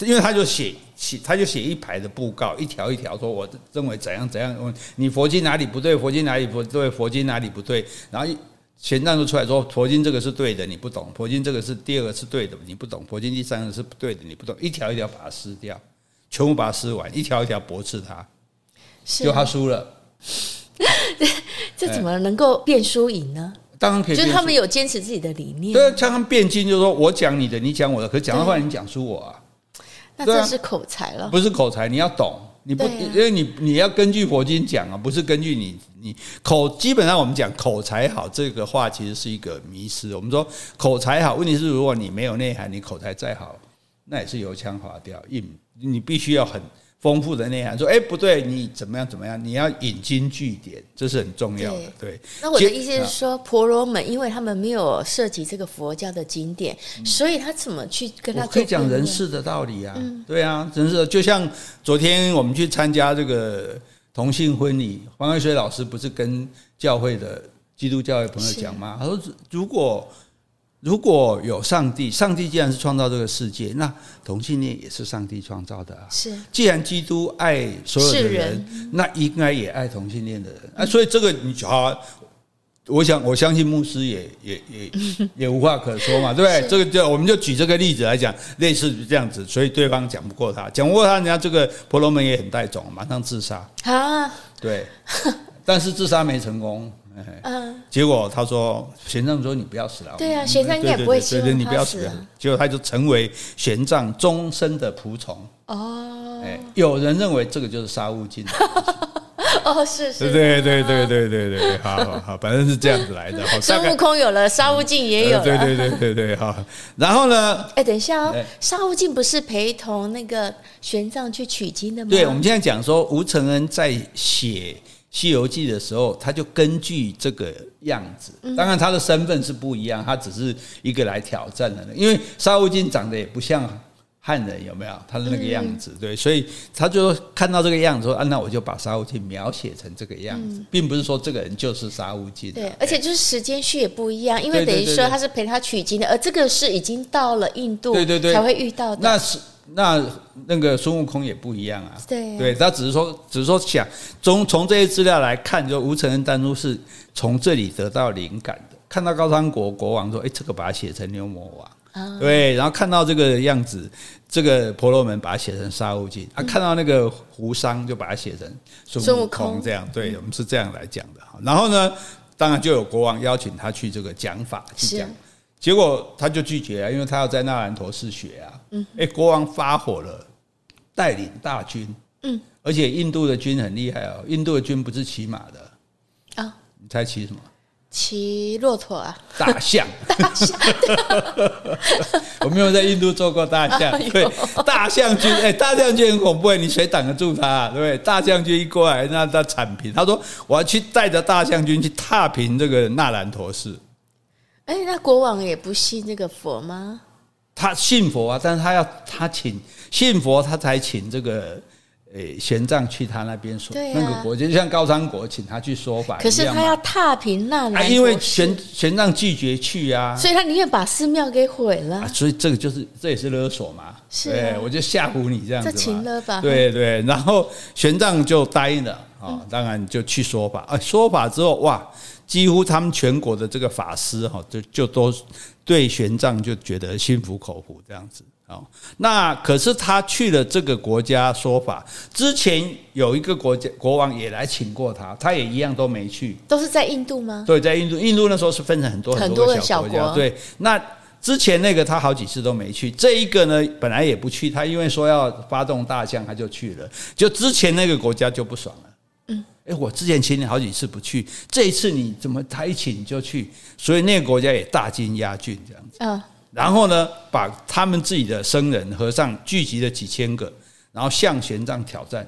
因为他就写写，他就写一排的布告，一条一条说，我认为怎样怎样，你佛经哪里不对，佛经哪里不对，佛经哪里不对，然后一。玄奘就出来说：“佛经这个是对的，你不懂；佛经这个是第二个是对的，你不懂；佛经第三个是不对的，你不懂。一条一条把它撕掉，全部把它撕完，一条一条驳斥他，就他输了。这怎么能够辩输赢呢？当然可以，就是他们有坚持自己的理念。对，像他们辩经，就是说我讲你的，你讲我的，可讲的话你讲输我啊。那这是口才了，不是口才，你要懂。”你不，因为你你要根据佛经讲啊，不是根据你你口。基本上我们讲口才好这个话，其实是一个迷失。我们说口才好，问题是如果你没有内涵，你口才再好，那也是油腔滑调。硬，你必须要很。丰富的内涵，说哎不对，你怎么样怎么样？你要引经据典，这是很重要的。对，对，那我的意思是说，婆罗门因为他们没有涉及这个佛教的经典，嗯、所以他怎么去跟他可以讲人事的道理啊？嗯、对啊，人事就像昨天我们去参加这个同性婚礼，黄爱水老师不是跟教会的基督教会朋友讲吗？他说如果。如果有上帝，上帝既然是创造这个世界，那同性恋也是上帝创造的啊。是，既然基督爱所有的人，人那应该也爱同性恋的人。啊，所以这个你好啊，我想我相信牧师也也也 也无话可说嘛，对不对？这个就我们就举这个例子来讲，类似这样子，所以对方讲不过他，讲不过他，人家这个婆罗门也很带种，马上自杀啊。对，但是自杀没成功。嗯，结果他说玄奘说，你不要死了。对啊，玄奘应该也不会死。对，你不要死了。结果他就成为玄奘终身的仆从。哦，哎，有人认为这个就是沙悟净。哦，是是。对对对对对对，好好好，反正是这样子来的。孙悟空有了，沙悟净也有了。对对对对对，好。然后呢？哎，等一下哦，沙悟净不是陪同那个玄奘去取经的吗？对，我们现在讲说吴承恩在写。《西游记》的时候，他就根据这个样子，当然他的身份是不一样，他只是一个来挑战的。因为沙悟净长得也不像汉人，有没有？他的那个样子，对，所以他就看到这个样子说，啊，那我就把沙悟净描写成这个样子，并不是说这个人就是沙悟净。对，而且就是时间序也不一样，因为等于说他是陪他取经的，而这个是已经到了印度，对对对，才会遇到的。那是。那那个孙悟空也不一样啊，对，对他只是说，只是说想从从这些资料来看，就吴承恩当初是从这里得到灵感的。看到高昌国国王说：“哎，这个把它写成牛魔王，对。”然后看到这个样子，这个婆罗门把它写成沙悟净，啊，看到那个胡商就把它写成孙悟空，这样。对，我们是这样来讲的。然后呢，当然就有国王邀请他去这个讲法去讲。结果他就拒绝啊，因为他要在纳兰陀寺学啊。嗯，哎，国王发火了，带领大军。嗯，而且印度的军很厉害哦，印度的军不是骑马的啊，你猜骑什么？骑骆驼啊？大象。大象。我没有在印度做过大象。对，大象军，哎，大象军很恐怖，你谁挡得住他？对不对？大象军一过来，那他铲平。他说：“我要去带着大象军去踏平这个纳兰陀寺。”哎，那国王也不信这个佛吗？他信佛啊，但是他要他请信佛，他才请这个诶，玄奘去他那边说，啊、那个国就像高昌国请他去说法，可是他要踏平那南、啊，因为玄玄奘拒绝去啊，所以他宁愿把寺庙给毁了、啊，所以这个就是这也是勒索嘛，是、我就吓唬你这样子嘛，这情勒吧，对对，然后玄奘就答应了啊、哦，当然就去说法，啊，说法之后哇，几乎他们全国的这个法师哈，就就都对玄奘就觉得心服口服这样子。啊，那可是他去了这个国家说法之前，有一个国家国王也来请过他，他也一样都没去。都是在印度吗？对，在印度。印度那时候是分成很多很多个小国家。对，那之前那个他好几次都没去，这一个呢本来也不去，他因为说要发动大象，他就去了。就之前那个国家就不爽了。嗯，哎，我之前请你好几次不去，这一次你怎么他一请你就去？所以那个国家也大惊压境这样子。嗯。然后呢，把他们自己的僧人和尚聚集了几千个，然后向玄奘挑战，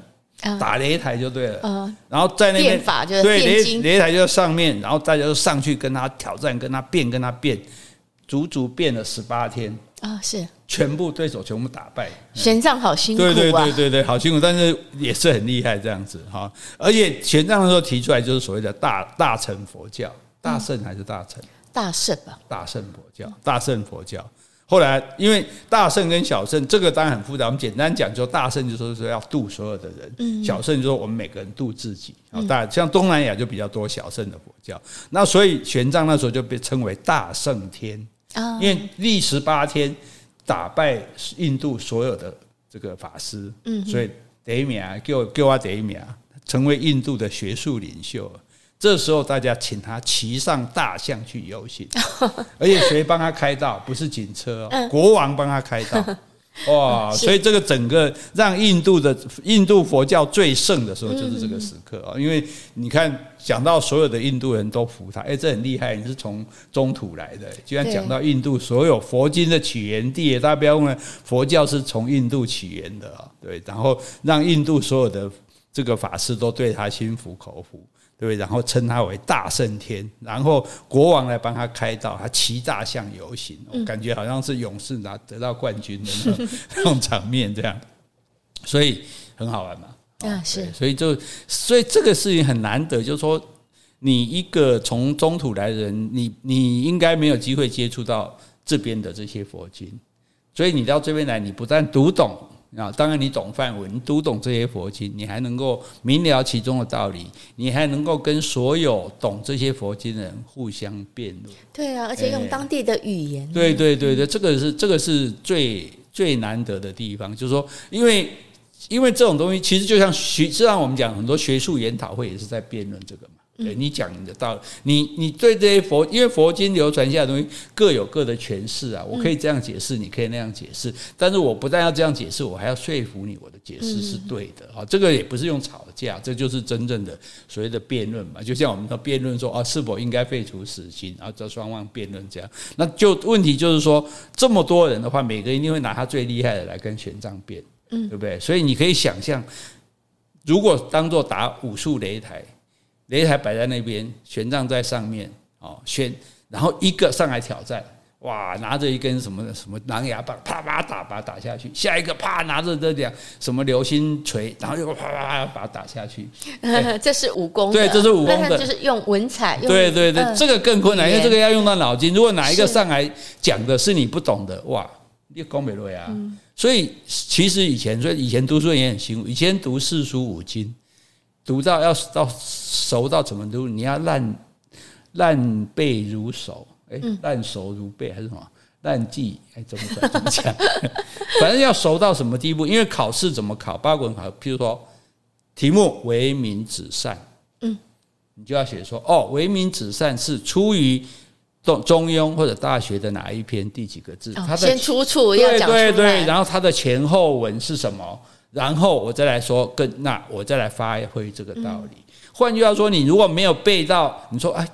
打擂台就对了。嗯然后在那边对擂擂台就在上面，然后大家都上去跟他挑战，跟他辩，跟他辩，足足辩了十八天啊！是全部对手全部打败。玄奘好辛苦啊！对对对对对，好辛苦，但是也是很厉害这样子哈。而且玄奘的时候提出来就是所谓的大大乘佛教，大圣还是大乘？大圣吧，大圣佛教，大圣佛教。后来因为大圣跟小圣，这个当然很复杂。我们简单讲，就大圣就说是要度所有的人，小圣就说我们每个人度自己。啊，大像东南亚就比较多小圣的佛教。那所以玄奘那时候就被称为大圣天啊，因为历时八天打败印度所有的这个法师，嗯，所以第一名叫叫他第一名，成为印度的学术领袖。这时候大家请他骑上大象去游行，而且谁帮他开道？不是警车哦，国王帮他开道。哇！所以这个整个让印度的印度佛教最盛的时候就是这个时刻啊！因为你看，讲到所有的印度人都服他，哎，这很厉害！你是从中土来的，居然讲到印度所有佛经的起源地，大家不要忘了，佛教是从印度起源的啊！对，然后让印度所有的这个法师都对他心服口服。对，然后称他为大圣天，然后国王来帮他开道，他骑大象游行，我感觉好像是勇士拿得到冠军的那种 那种场面这样，所以很好玩嘛。啊，是，所以就所以这个事情很难得，就是说你一个从中土来的人，你你应该没有机会接触到这边的这些佛经，所以你到这边来，你不但读懂。啊，当然你懂范文，你读懂这些佛经，你还能够明了其中的道理，你还能够跟所有懂这些佛经的人互相辩论。对啊，而且用当地的语言。欸、对对对对，这个是这个是最最难得的地方，就是说，因为因为这种东西，其实就像学，就像我们讲很多学术研讨会也是在辩论这个嘛。对，你讲你的道理，你你对这些佛，因为佛经流传下来的东西各有各的诠释啊，我可以这样解释，你可以那样解释，但是我不但要这样解释，我还要说服你我的解释是对的啊，这个也不是用吵架，这就是真正的所谓的辩论嘛，就像我们说辩论说啊，是否应该废除死刑，然后这双方辩论这样，那就问题就是说这么多人的话，每个人一定会拿他最厉害的来跟玄奘辩，嗯，对不对？所以你可以想象，如果当做打武术擂台。擂台摆在那边，玄奘在上面哦，宣，然后一个上来挑战，哇，拿着一根什么什么狼牙棒，啪啪打，把它打下去。下一个啪拿着这两什么流星锤，然后又啪啪啪把它打下去。这是武功，对，这是武功的，就是用文采。对对对，这个更困难，因为这个要用到脑筋。如果哪一个上来讲的是你不懂的，哇，你讲不对啊。所以其实以前，所以以前读书也很辛苦，以前读四书五经。读到要到熟到怎么读？你要烂烂背如熟，哎，烂熟如背还是什么？烂记哎，怎么讲？怎么讲？反正要熟到什么地步？因为考试怎么考？八股文考，譬如说题目“唯名止善”，嗯，你就要写说哦，“唯名止善”是出于中中庸或者大学的哪一篇第几个字？它的先出处要讲对对对，然后它的前后文是什么？然后我再来说，更那我再来发挥这个道理。换句话说，你如果没有背到，你说哎，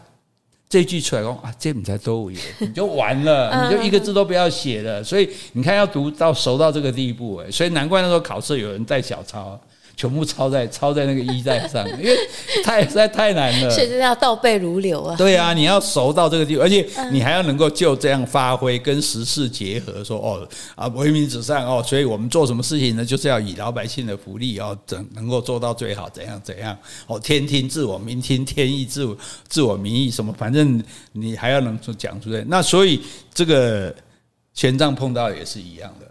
这句出来哦啊，这不才多余，你就完了，你就一个字都不要写了。所以你看，要读到熟到这个地步，哎，所以难怪那时候考试有人带小抄，全部抄在抄在那个衣带上，因为太实在太难了。所以这要倒背如流啊。对啊，你要熟到这个地步，而且你还要能够就这样发挥，跟时事结合，说哦啊，为民至上哦，所以我们做什么事情呢，就是要以老百姓的福利哦，怎能够做到最好，怎样怎样哦，天听自我，民听天意，自我自我民意什么，反正你还要能讲出来。那所以这个玄奘碰到也是一样的。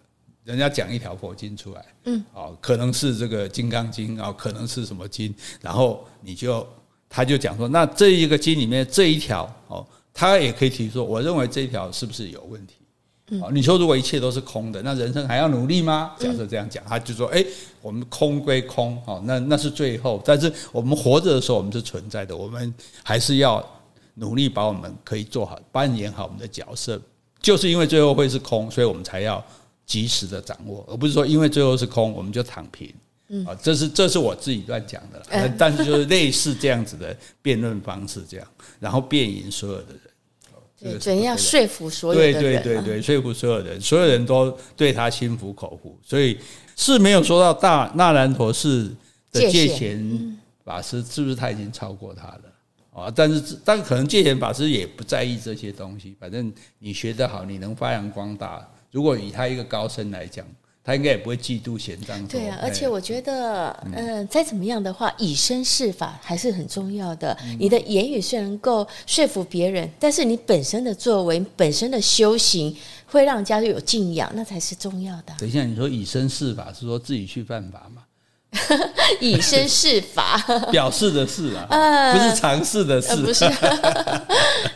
人家讲一条佛经出来，嗯，哦，可能是这个《金刚经》哦，可能是什么经，然后你就他就讲说，那这一个经里面这一条哦，他也可以提出，我认为这一条是不是有问题？嗯，你说如果一切都是空的，那人生还要努力吗？假设这样讲，他就说，哎，我们空归空，哦，那那是最后，但是我们活着的时候，我们是存在的，我们还是要努力把我们可以做好，扮演好我们的角色，就是因为最后会是空，所以我们才要。及时的掌握，而不是说因为最后是空，我们就躺平。嗯，啊，这是这是我自己乱讲的，嗯，但是就是类似这样子的辩论方式，这样，然后辩赢所有的人。对，怎样说服所有的人？对对对对，说服所有人，所有人都对他心服口服，所以是没有说到大纳兰陀寺的戒贤法师是不是他已经超过他了啊？但是但可能戒贤法师也不在意这些东西，反正你学得好，你能发扬光大。如果以他一个高僧来讲，他应该也不会嫉妒玄奘。对啊，而且我觉得，嗯、呃，再怎么样的话，以身试法还是很重要的。嗯、你的言语虽然能够说服别人，但是你本身的作为、本身的修行，会让人家有敬仰，那才是重要的。等一下，你说以身试法是说自己去犯法吗？以身试法，表示的是啊，不是尝试的事，不是。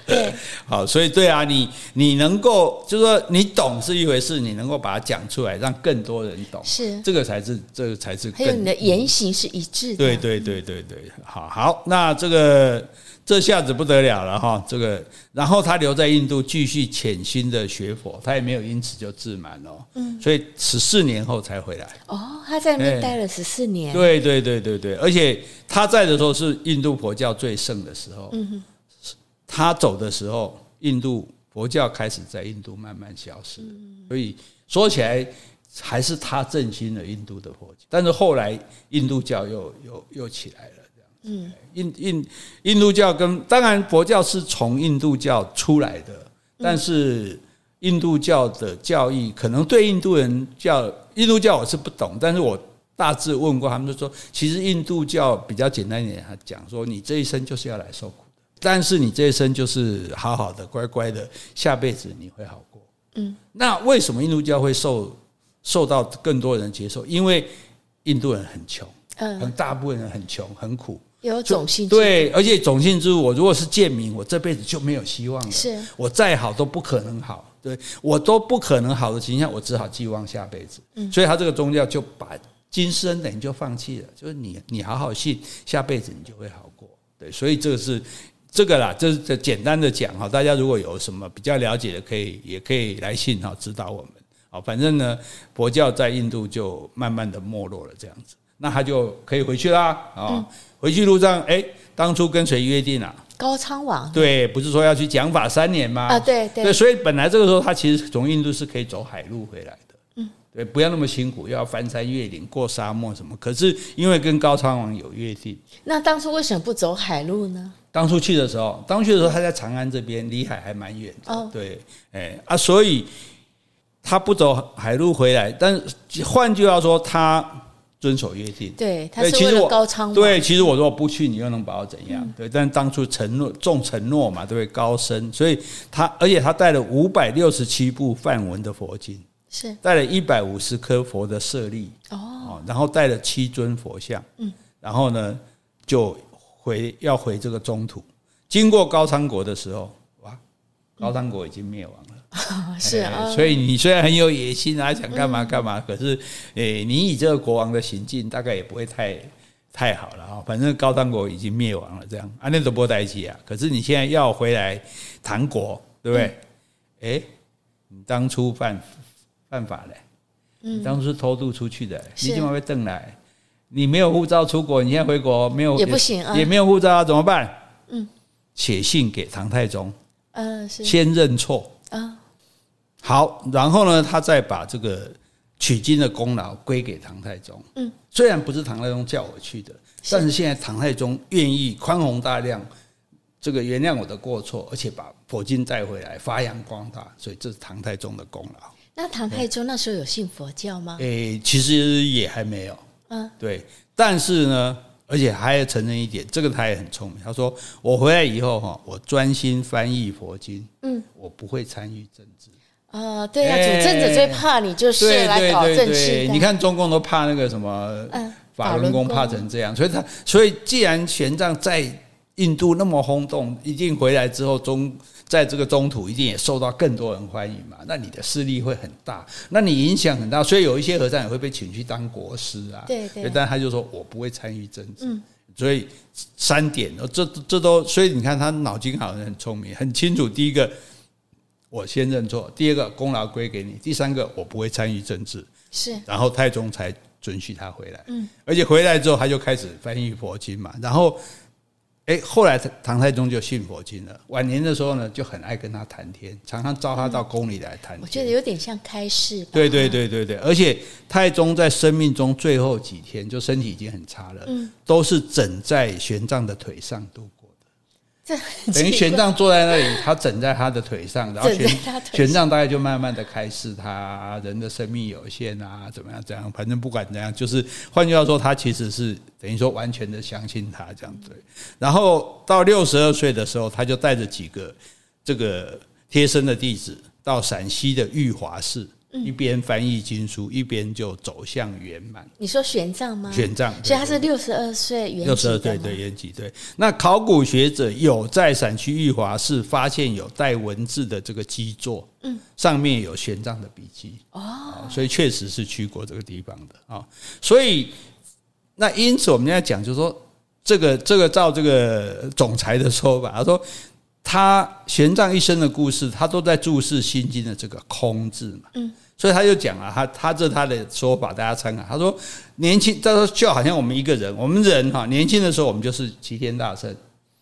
对，好，所以对啊，你你能够，就是说你懂是一回事，你能够把它讲出来，让更多人懂，是这个才是，这个才是。还有你的言行是一致的，对对对对对，好好，那这个。这下子不得了了哈，这个，然后他留在印度继续潜心的学佛，他也没有因此就自满哦，嗯，所以十四年后才回来。哦，他在那边待了十四年。对对对对对，而且他在的时候是印度佛教最盛的时候，嗯哼，他走的时候，印度佛教开始在印度慢慢消失，所以说起来还是他振兴了印度的佛教，但是后来印度教又又又起来了。嗯，印印印度教跟当然佛教是从印度教出来的，但是印度教的教义可能对印度人教印度教我是不懂，但是我大致问过他们，就说其实印度教比较简单一点，他讲说你这一生就是要来受苦的，但是你这一生就是好好的乖乖的，下辈子你会好过。嗯，那为什么印度教会受受到更多人接受？因为印度人很穷，嗯，大部分人很穷很苦。有种姓对，而且种姓之物，我如果是贱民，我这辈子就没有希望了。是我再好都不可能好，对我都不可能好的情况下，我只好寄望下辈子。嗯，所以他这个宗教就把今生等于就放弃了，就是你你好好信，下辈子你就会好过。对，所以这个是这个啦，这是简单的讲哈。大家如果有什么比较了解的，可以也可以来信哈，指导我们。好，反正呢，佛教在印度就慢慢的没落了，这样子，那他就可以回去啦啊。嗯回去路上，哎，当初跟谁约定啊？高昌王。对，不是说要去讲法三年吗？啊，对对。对，所以本来这个时候他其实从印度是可以走海路回来的。嗯，对，不要那么辛苦，要翻山越岭、过沙漠什么。可是因为跟高昌王有约定，那当初为什么不走海路呢？当初去的时候，当初去的时候他在长安这边，离海还蛮远的。哦，对，哎啊，所以他不走海路回来，但是换句话说，他。遵守约定，对，他是为了高昌。对，其实我如果不去，你又能把我怎样？嗯、对，但当初承诺重承诺嘛，对不对？高僧，所以他而且他带了五百六十七部梵文的佛经，是。带了一百五十颗佛的舍利哦，然后带了七尊佛像，嗯，然后呢就回要回这个中土，经过高昌国的时候，哇，高昌国已经灭亡了。是啊，所以你虽然很有野心啊，想干嘛干嘛，可是，诶，你以这个国王的行径，大概也不会太太好了啊。反正高昌国已经灭亡了，这样。啊，那都不待见啊。可是你现在要回来唐国，对不对？诶，你当初犯犯法嘞，你当初是偷渡出去的，你今晚被邓来，你没有护照出国，你现在回国没有也不行啊，也没有护照啊怎么办？嗯，写信给唐太宗，嗯，先认错。啊，好，然后呢，他再把这个取经的功劳归给唐太宗。嗯，虽然不是唐太宗叫我去的，但是现在唐太宗愿意宽宏大量，这个原谅我的过错，而且把佛经带回来发扬光大，所以这是唐太宗的功劳。那唐太宗那时候有信佛教吗？诶，其实也还没有。嗯，对，但是呢。而且还要承认一点，这个他也很聪明。他说：“我回来以后哈，我专心翻译佛经，嗯，我不会参与政治。”啊，对呀，主政者最怕你就是来搞政治。你看中共都怕那个什么，法轮功怕成这样，所以他所以既然玄奘在印度那么轰动，一定回来之后中。在这个中途一定也受到更多人欢迎嘛，那你的势力会很大，那你影响很大，所以有一些和尚也会被请去当国师啊。对对。但他就说我不会参与政治，嗯，所以三点，这这都，所以你看他脑筋好像很聪明，很清楚。第一个，我先认错；第二个，功劳归给你；第三个，我不会参与政治。是。然后太宗才准许他回来，嗯，而且回来之后他就开始翻译佛经嘛，然后。哎，后来唐太宗就信佛经了。晚年的时候呢，就很爱跟他谈天，常常召他到宫里来谈天。我觉得有点像开示。对对对对对，而且太宗在生命中最后几天，就身体已经很差了，嗯，都是枕在玄奘的腿上度过。等于玄奘坐在那里，他枕在他的腿上，然后玄玄奘大概就慢慢的开示他，人的生命有限啊，怎么样？怎样？反正不管怎样，就是换句话说，他其实是等于说完全的相信他这样子。然后到六十二岁的时候，他就带着几个这个贴身的弟子到陕西的玉华寺。一边翻译经书，一边就走向圆满。你说玄奘吗？玄奘，所以他是六十二岁圆寂。六十二岁对圆寂对。那考古学者有在陕西玉华寺发现有带文字的这个基座，嗯，上面有玄奘的笔记哦，所以确实是去过这个地方的啊。所以那因此我们要讲，就是说这个这个照这个总裁的说法，他说。他玄奘一生的故事，他都在注释《心经》的这个“空”字嘛，嗯，所以他就讲了，他他这他的说法，大家参考。他说，年轻，他说就好像我们一个人，我们人哈，年轻的时候我们就是齐天大圣，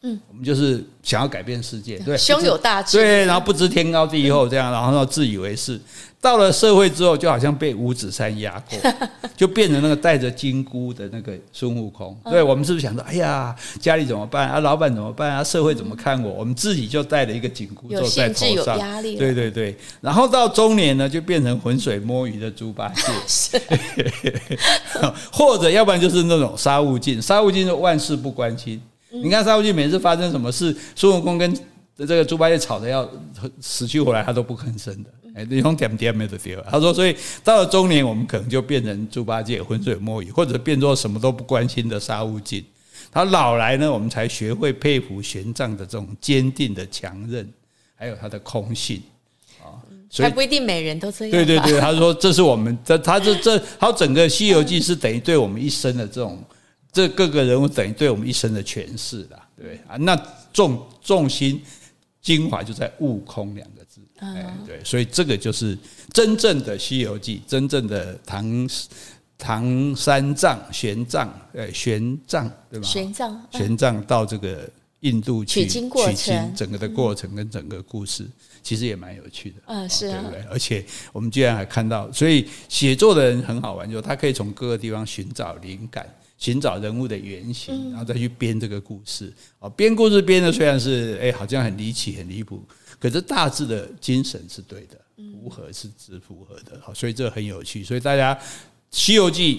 嗯，我们就是想要改变世界，对，胸有大志，对，然后不知天高地厚这样，然后自以为是。到了社会之后，就好像被五指山压过，就变成那个带着金箍的那个孙悟空。对，我们是不是想说，哎呀，家里怎么办啊？老板怎么办啊？社会怎么看我？我们自己就带了一个紧箍咒在头上，对对对。然后到中年呢，就变成浑水摸鱼的猪八戒，或者要不然就是那种沙悟净。沙悟净是万事不关心。你看沙悟净每次发生什么事，孙悟空跟这个猪八戒吵得要死去活来，他都不吭声的。哎，你用点点没得丢。他说，所以到了中年，我们可能就变成猪八戒浑水摸鱼，或者变作什么都不关心的沙悟净。他老来呢，我们才学会佩服玄奘的这种坚定的强韧，还有他的空性啊。所以还不一定每人都这样。对对对，他说这是我们这他这这他整个《西游记》是等于对我们一生的这种这各个人物等于对我们一生的诠释的，对啊。那重重心精华就在悟空两个字。哎，对，所以这个就是真正的《西游记》，真正的唐唐三藏玄奘，哎，玄奘对吧？玄奘，玄奘到这个印度去取经过程，整个的过程跟整个故事，其实也蛮有趣的。嗯，是，对不对？而且我们居然还看到，所以写作的人很好玩，就他可以从各个地方寻找灵感，寻找人物的原型，然后再去编这个故事。哦，编故事编的虽然是哎，好像很离奇、很离谱。可是大致的精神是对的，符合是只符合的，好，所以这很有趣。所以大家《西游记》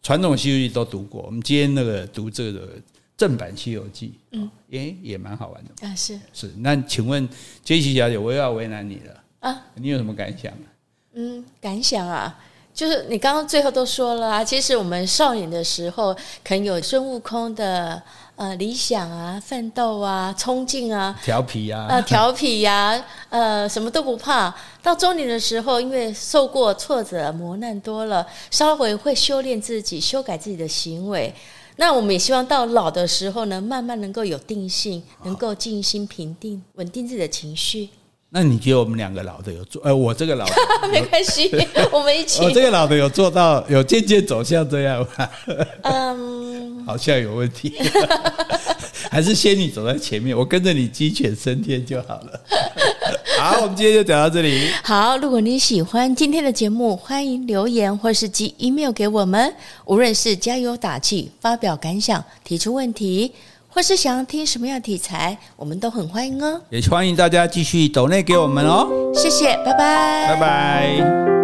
传统《西游记》都读过，我们今天那个读这个正版《西游记》，嗯，也也蛮好玩的啊。是是，那请问杰西小姐，我又要为难你了啊？你有什么感想？嗯，感想啊，就是你刚刚最后都说了啊，其实我们少年的时候，可能有孙悟空的。呃，理想啊，奋斗啊，冲劲啊，调皮啊，呃，调皮呀、啊，呃，什么都不怕。到中年的时候，因为受过挫折、磨难多了，稍微会修炼自己，修改自己的行为。那我们也希望到老的时候呢，慢慢能够有定性，能够静心平定，稳定自己的情绪。那你觉得我们两个老的有做？呃，我这个老的 没关系，我们一起。我这个老的有做到，有渐渐走向这样吗？嗯，好像有问题。还是仙女走在前面，我跟着你鸡犬升天就好了。好，我们今天就讲到这里。好，如果你喜欢今天的节目，欢迎留言或是寄 email 给我们。无论是加油打气、发表感想、提出问题，或是想要听什么样题材，我们都很欢迎哦。也欢迎大家继续抖内给我们哦。谢谢，拜拜，拜拜。